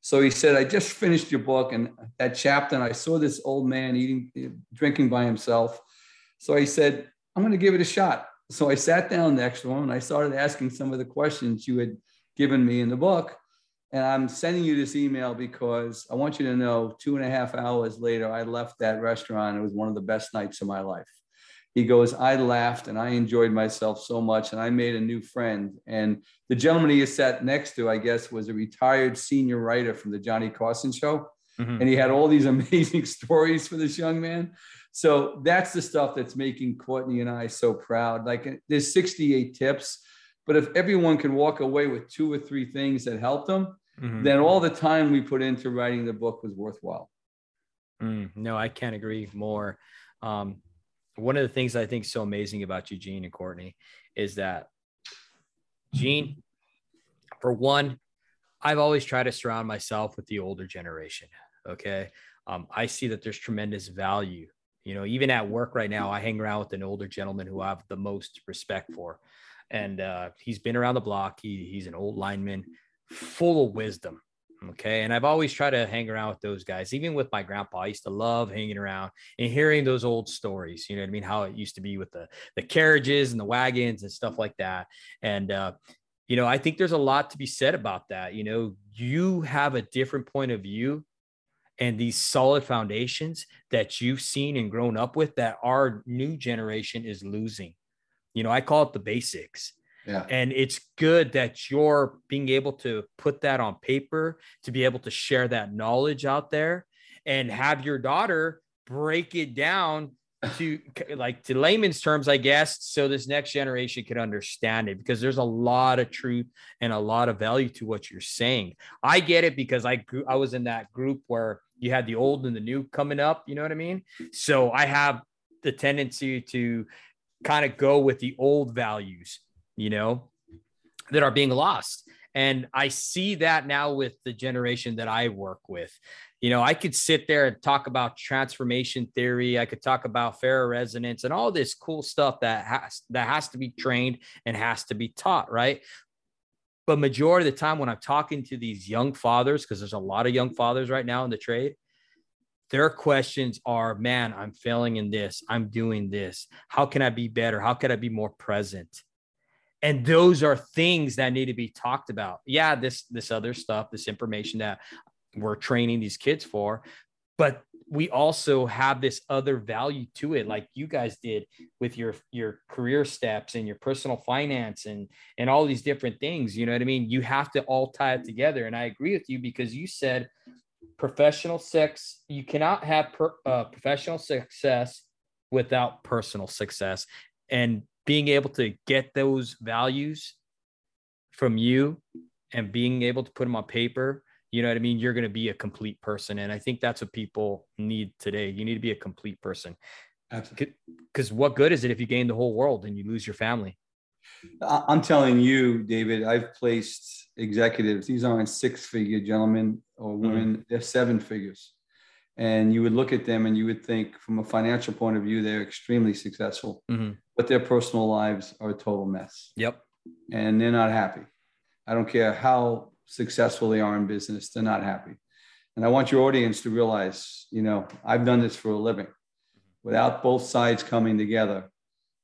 So he said, I just finished your book and that chapter, and I saw this old man eating, drinking by himself. So I said, I'm going to give it a shot. So I sat down next to him and I started asking some of the questions you had given me in the book. And I'm sending you this email because I want you to know two and a half hours later, I left that restaurant. It was one of the best nights of my life. He goes, I laughed and I enjoyed myself so much and I made a new friend. And the gentleman he sat next to, I guess, was a retired senior writer from the Johnny Carson show. Mhm. And he had all these amazing stories for this young man. So that's the stuff that's making Courtney and I so proud. Like there's 68 tips, but if everyone can walk away with two or three things that helped them, Mhm. then all the time we put into writing the book was worthwhile. Mm, no, I can't agree more. Um, one of the things I think so amazing about you, Gene and Courtney, is that Gene, for one, I've always tried to surround myself with the older generation. Okay. Um, I see that there's tremendous value. You know, even at work right now, I hang around with an older gentleman who I have the most respect for. And uh, he's been around the block. He, he's an old lineman, full of wisdom. Okay. And I've always tried to hang around with those guys. Even with my grandpa, I used to love hanging around and hearing those old stories. You know what I mean? How it used to be with the, the carriages and the wagons and stuff like that. And, uh, you know, I think there's a lot to be said about that. You know, you have a different point of view and these solid foundations that you've seen and grown up with that our new generation is losing. You know, I call it the basics. Yeah. And it's good that you're being able to put that on paper, to be able to share that knowledge out there and have your daughter break it down to like to layman's terms, I guess, so this next generation can understand it because there's a lot of truth and a lot of value to what you're saying. I get it because I grew, I was in that group where you had the old and the new coming up, you know what I mean? So I have the tendency to kind of go with the old values you know, that are being lost. And I see that now with the generation that I work with. You know, I could sit there and talk about transformation theory. I could talk about ferroresonance and all this cool stuff that has that has to be trained and has to be taught, right? But majority of the time when I'm talking to these young fathers, because there's a lot of young fathers right now in the trade, their questions are, man, I'm failing in this. I'm doing this. How can I be better? How can I be more present? And those are things that need to be talked about. Yeah this this other stuff this information that we're training these kids for but we also have this other value to it like you guys did with your your career steps and your personal finance and and all these different things you know what i mean? You have to all tie it together and i agree with you because you said professional sex you cannot have per, uh, professional success without personal success. And being able to get those values from you and being able to put them on paper you know what i mean? You're going to be a complete person and i think that's what people need today. You need to be a complete person. Absolutely. Because what good is it if you gain the whole world and you lose your family? I'm telling you david i've placed executives these aren't six figure gentlemen or women mm-hmm. they're seven figures. And you would look at them and you would think from a financial point of view they're extremely successful. Mm-hmm. But their personal lives are a total mess. Yep. And they're not happy. I don't care how successful they are in business they're not happy. And i want your audience to realize you know i've done this for a living. Without both sides coming together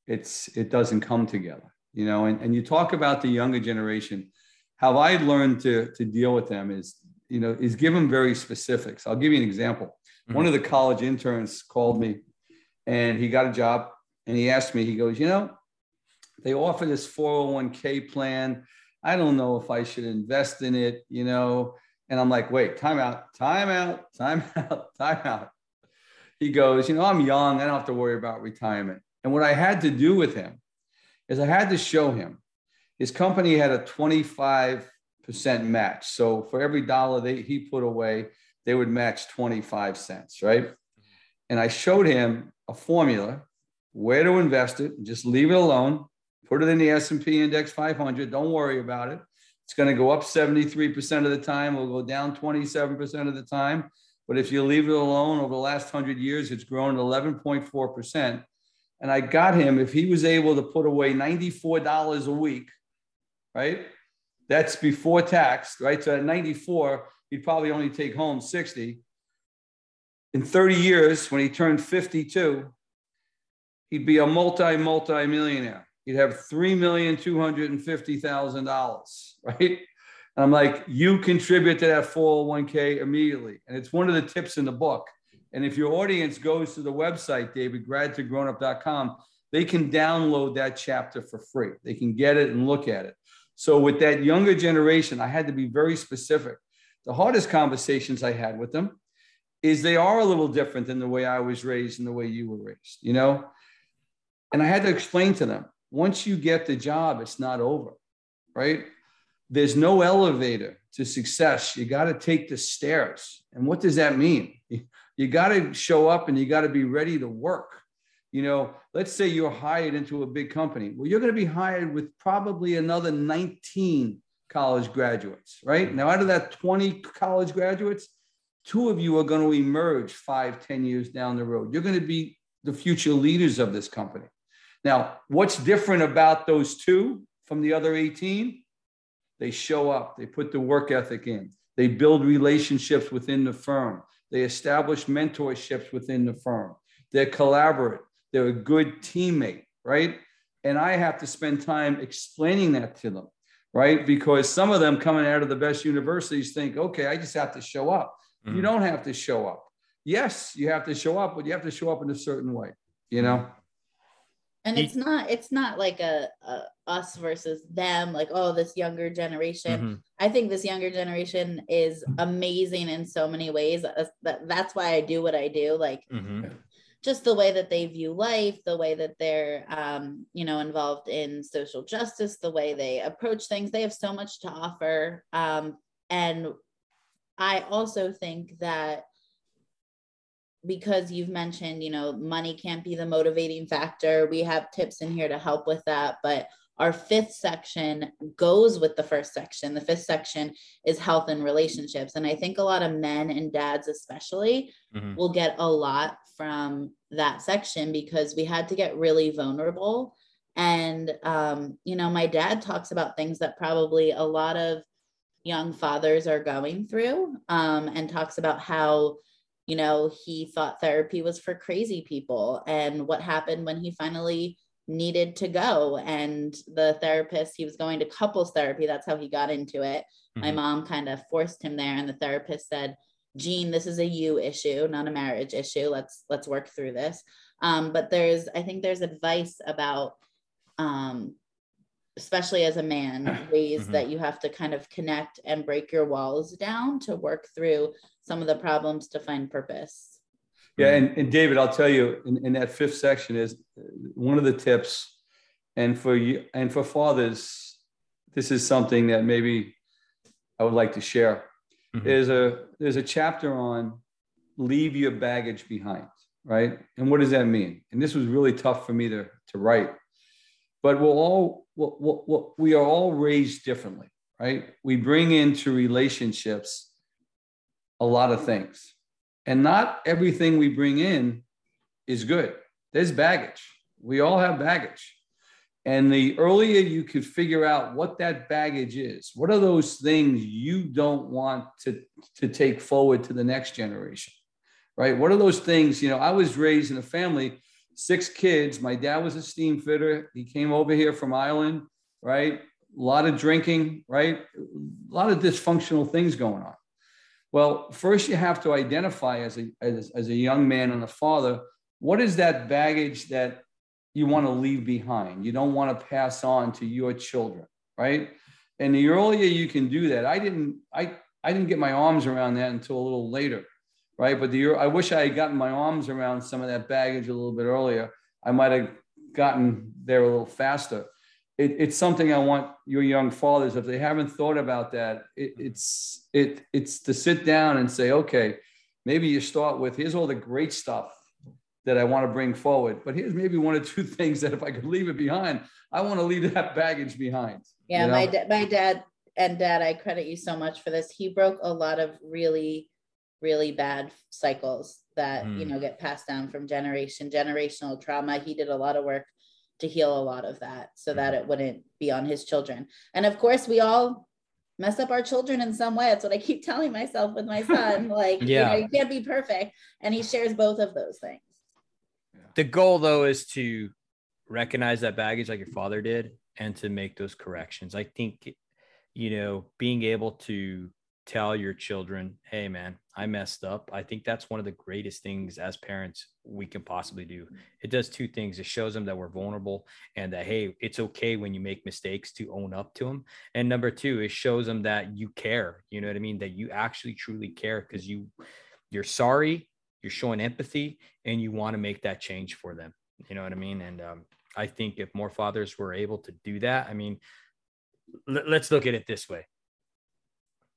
it's it doesn't come together you know? And, and you talk about the younger generation. How i learned to to deal with them is you know is give them very specifics. I'll give you an example. Mm-hmm. One of the college interns called me and he got a job and he asked me, he goes, you know, they offer this 401k plan. I don't know if I should invest in it, you know. And I'm like, wait, time out, time out, time out, time out. He goes, you know, I'm young. I don't have to worry about retirement. And what I had to do with him is I had to show him his company had a 25% match. So for every dollar they, he put away, they would match 25 cents, right? And I showed him a formula where to invest it, just leave it alone, put it in the S&P index 500, don't worry about it. It's going to go up 73% of the time, it'll go down 27% of the time. But if you leave it alone over the last 100 years, it's grown 11.4%. And I got him, if he was able to put away $94 a week, right? That's before tax, right? So at 94, he'd probably only take home 60. In 30 years, when he turned 52, he'd be a multi, multi millionaire. He'd have $3,250,000, right? And I'm like, you contribute to that 401k immediately. And it's one of the tips in the book. And if your audience goes to the website, David, gradtogrownup.com, they can download that chapter for free. They can get it and look at it. So with that younger generation, I had to be very specific the hardest conversations I had with them is they are a little different than the way I was raised and the way you were raised, you know? And I had to explain to them once you get the job, it's not over, right? There's no elevator to success. You got to take the stairs. And what does that mean? You got to show up and you got to be ready to work. You know, let's say you're hired into a big company. Well, you're going to be hired with probably another 19 college graduates, right? Now, out of that 20 college graduates, two of you are going to emerge five, ten years down the road. You're going to be the future leaders of this company. Now, what's different about those two from the other 18? They show up, they put the work ethic in, they build relationships within the firm, they establish mentorships within the firm, they're collaborate, they're a good teammate, right? And I have to spend time explaining that to them, right? Because some of them coming out of the best universities think, okay, I just have to show up. Mm-hmm. You don't have to show up. Yes, you have to show up, but you have to show up in a certain way, you know? And it's not it's not like a, a, us versus them like oh this younger generation. Mm-hmm. i think this younger generation is amazing in so many ways. That, that's why i do what i do like mm-hmm. just the way that they view life the way that they're um, you know involved in social justice the way they approach things. They have so much to offer. Um, and i also think that because you've mentioned, you know, money can't be the motivating factor. We have tips in here to help with that. But our fifth section goes with the first section. The fifth section is health and relationships. And I think a lot of men and dads, especially, mm-hmm. will get a lot from that section because we had to get really vulnerable. And, um, you know, my dad talks about things that probably a lot of young fathers are going through um, and talks about how you know, he thought therapy was for crazy people. And what happened when he finally needed to go? And the therapist, he was going to couples therapy. That's how he got into it. Mm-hmm. My mom kind of forced him there. And the therapist said, Gene, this is a you issue, not a marriage issue. Let's let's work through this. Um, but there's, I think there's advice about um, especially as a man, ways mm-hmm. that you have to kind of connect and break your walls down to work through some of the problems to find purpose. Yeah, and, and David, I'll tell you, in, in that fifth section is one of the tips, and for you and for fathers, this is something that maybe I would like to share. Mm-hmm. There's a there's a chapter on leave your baggage behind, right? And what does that mean? And this was really tough for me to to write but we'll all we'll, we'll, we are all raised differently right? We bring into relationships a lot of things. And not everything we bring in is good. There's baggage. We all have baggage. And the earlier you could figure out what that baggage is what are those things you don't want to to take forward to the next generation right? What are those things you know i was raised in a family six kids. My dad was a steam fitter. He came over here from Ireland, right? A lot of drinking, right? A lot of dysfunctional things going on. Well, first you have to identify as a, as, as a young man and a father, what is that baggage that you want to leave behind? You don't want to pass on to your children, right? And the earlier you can do that, I didn't, I, I didn't get my arms around that until a little later right? But the I wish I had gotten my arms around some of that baggage a little bit earlier. I might have gotten there a little faster. It, it's something I want your young fathers, if they haven't thought about that, it, it's it it's to sit down and say, okay, maybe you start with here's all the great stuff that I want to bring forward, but here's maybe one or two things that if I could leave it behind, I want to leave that baggage behind. Yeah, you know? my da- my dad and dad, I credit you so much for this. He broke a lot of really really bad cycles that mm. you know get passed down from generation generational trauma. He did a lot of work to heal a lot of that so mm. that it wouldn't be on his children. And of course we all mess up our children in some way. That's what i keep telling myself with my son like yeah. you know you can't be perfect. And he shares both of those things. The goal though is to recognize that baggage like your father did and to make those corrections. I think you know being able to tell your children, hey, man, I messed up. I think that's one of the greatest things as parents we can possibly do. It does two things it shows them that we're vulnerable and that, hey, it's okay when you make mistakes to own up to them. And number two, it shows them that you care. You know what I mean? That you actually truly care because you, you're sorry, you're showing empathy, and you want to make that change for them. You know what I mean? And um, I think if more fathers were able to do that, I mean, let's look at it this way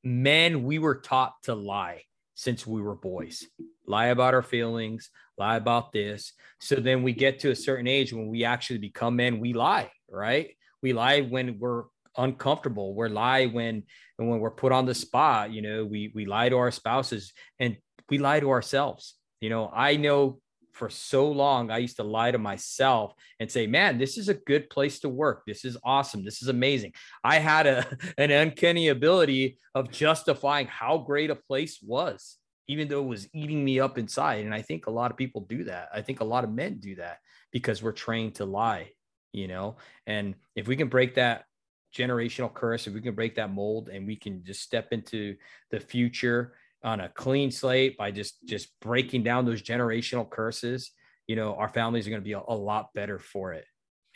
men, we were taught to lie. since we were boys. Lie about our feelings, lie about this. So then we get to a certain age when we actually become men, we lie, right? We lie when we're uncomfortable. We lie when and when we're put on the spot. You know, we we lie to our spouses and we lie to ourselves. You know, I know for so long I used to lie to myself and say, "Man, this is a good place to work. This is awesome. This is amazing." I had a an uncanny ability of justifying how great a place was, even though it was eating me up inside. And I think a lot of people do that. I think a lot of men do that because we're trained to lie, you know. And if we can break that generational curse, if we can break that mold and we can just step into the future on a clean slate by just just breaking down those generational curses, you know, our families are going to be a, a, lot better for it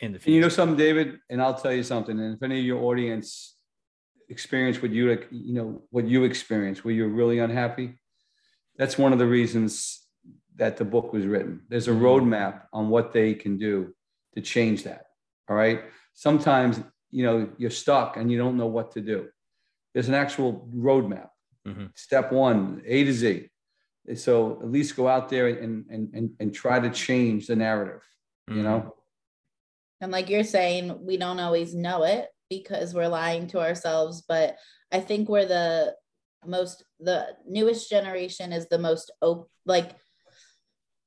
in the future. You know something, David, and I'll tell you something. And if any of your audience experience what you you know what you experienced, where you're really unhappy, that's one of the reasons that the book was written. There's a mm-hmm. roadmap on what they can do to change that. All right. Sometimes you know you're stuck and you don't know what to do there's an actual roadmap mm-hmm. step one a to z so at least go out there and and and, and try to change the narrative mm-hmm. you know and like you're saying we don't always know it because we're lying to ourselves but i think we're the most the newest generation is the most op- like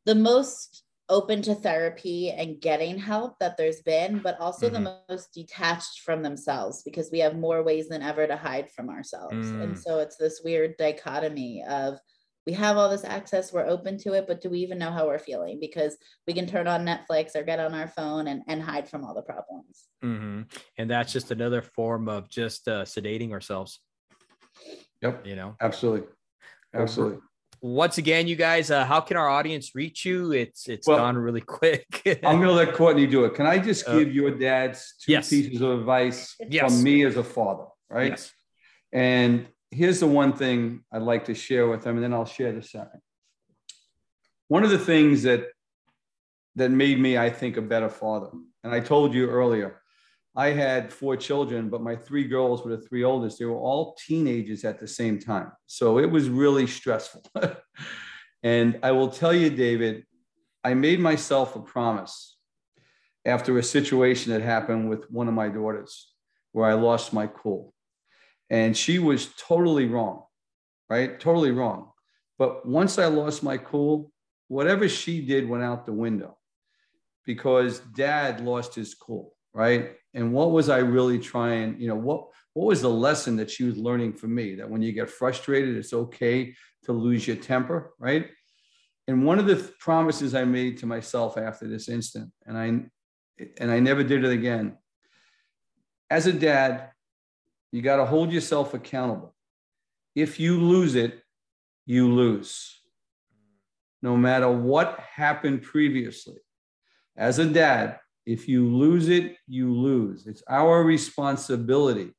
the most open to therapy and getting help that there's been, but also mm-hmm. the most detached from themselves because we have more ways than ever to hide from ourselves. Mm. And so it's this weird dichotomy of we have all this access, we're open to it, but do we even know how we're feeling? Because we can turn on Netflix or get on our phone and, and hide from all the problems. Mm-hmm. And that's just another form of just uh, sedating ourselves. Yep. You know, absolutely. Absolutely once again, you guys, uh, how can our audience reach you? It's it's well, gone really quick. I'm gonna let Courtney do it. Can I just uh, give uh, your dad's two yes. pieces of advice yes. from me as a father, right? Yes. And here's the one thing I'd like to share with them, and then I'll share the second. One of the things that that made me, I think, a better father, and I told you earlier, I had four children, but my three girls were the three oldest. They were all teenagers at the same time. So it was really stressful. and I will tell you, David, I made myself a promise after a situation that happened with one of my daughters where I lost my cool. And she was totally wrong, right? Totally wrong. But once I lost my cool, whatever she did went out the window because dad lost his cool, right? And what was I really trying, you know, what what was the lesson that she was learning from me that when you get frustrated, it's okay to lose your temper, right? And one of the promises I made to myself after this instant, and I and I never did it again. As a dad, you got to hold yourself accountable. If you lose it, you lose. No matter what happened previously. As a dad, if you lose it, you lose. It's our responsibility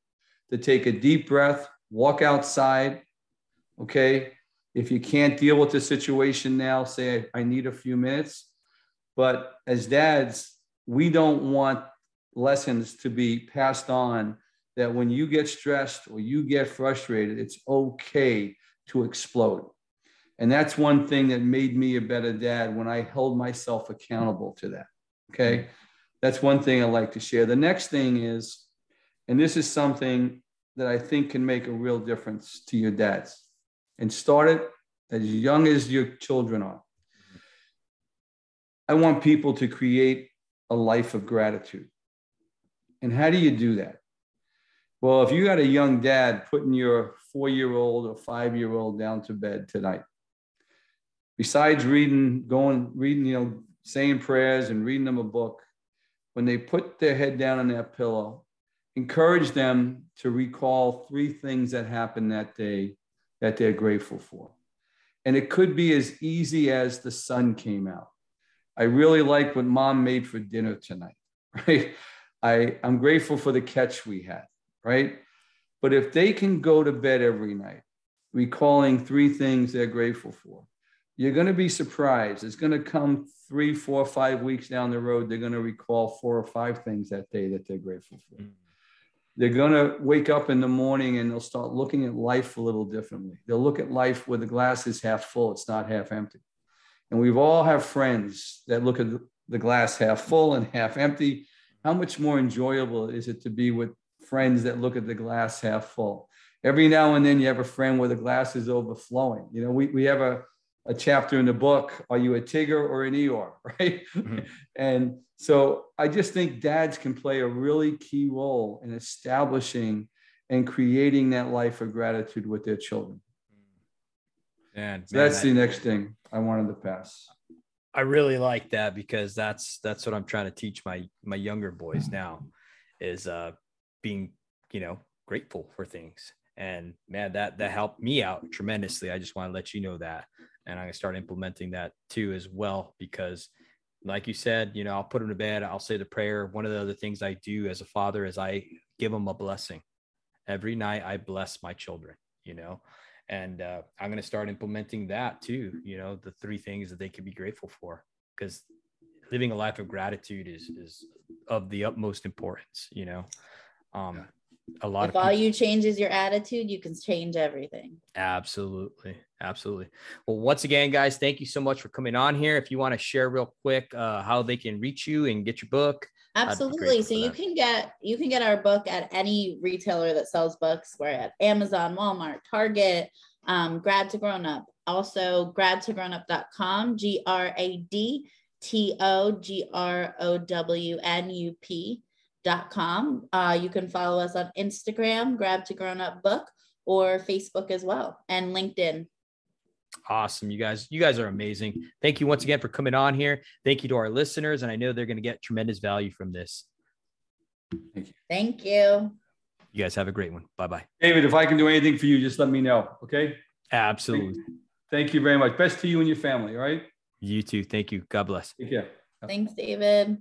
to take a deep breath, walk outside. Okay. If you can't deal with the situation now, say, I need a few minutes. But as dads, we don't want lessons to be passed on that when you get stressed or you get frustrated, it's okay to explode. And that's one thing that made me a better dad when I held myself accountable to that. Okay that's one thing I like to share. The next thing is, and this is something that I think can make a real difference to your dads, and start it as young as your children are. I want people to create a life of gratitude. And how do you do that? Well, if you got a young dad putting your four year old or five year old down to bed tonight, besides reading, going, reading, you know, saying prayers and reading them a book, when they put their head down on that pillow, encourage them to recall three things that happened that day that they're grateful for. And it could be as easy as the sun came out. I really like what mom made for dinner tonight, right? I, I'm grateful for the catch we had, right? But if they can go to bed every night recalling three things they're grateful for, you're going to be surprised. It's going to come three, four, five weeks down the road. They're going to recall four or five things that day that they're grateful for. Mm. they're going to wake up in the morning and they'll start looking at life a little differently. They'll look at life where the glass is half full, it's not half empty. And we've all have friends that look at the glass half full and half empty. How much more enjoyable is it to be with friends that look at the glass half full? Every now and then you have a friend where the glass is overflowing. You know, we, we have a, a chapter in the book, Are You a Tigger or an Eeyore? Right. Mm-hmm. and so I just think dads can play a really key role in establishing and creating that life of gratitude with their children. Man, so man that's the next thing I wanted to pass. I really like that because that's that's what I'm trying to teach my my younger boys now is uh being, you know, grateful for things. And man, that that helped me out tremendously. I just want to let you know that. And I'm gonna start implementing that too as well because like you said, you know, I'll put them to bed, I'll say the prayer. One of the other things I do as a father is I give them a blessing. Every night I bless my children, you know, and uh, I'm going to start implementing that too, you know, the three things that they can be grateful for because living a life of gratitude is is of the utmost importance, you know. Um, a lot if of all you change is your attitude you can change everything. Absolutely. Absolutely. Well once again guys thank you so much for coming on here. If you want to share real quick uh, how they can reach you and get your book absolutely. so you can get you can get our book at any retailer that sells books. We're at amazon walmart target um, grad to grown up. Also grad to grown up.com g-r-a-d t-o-g-r-o-w-n-u-p com. Uh, you can follow us on Instagram, Grad to Grown Up Book, or Facebook as well, and LinkedIn. Awesome. You guys, you guys are amazing. Thank you once again for coming on here. Thank you to our listeners. And I know they're going to get tremendous value from this. Thank you. Thank you. You guys have a great one. Bye bye. David, if I can do anything for you, just let me know. Okay. Absolutely. Thank, thank you very much. Best to you and your family. All right. You too. Thank you. God bless. Take care. Thanks, David.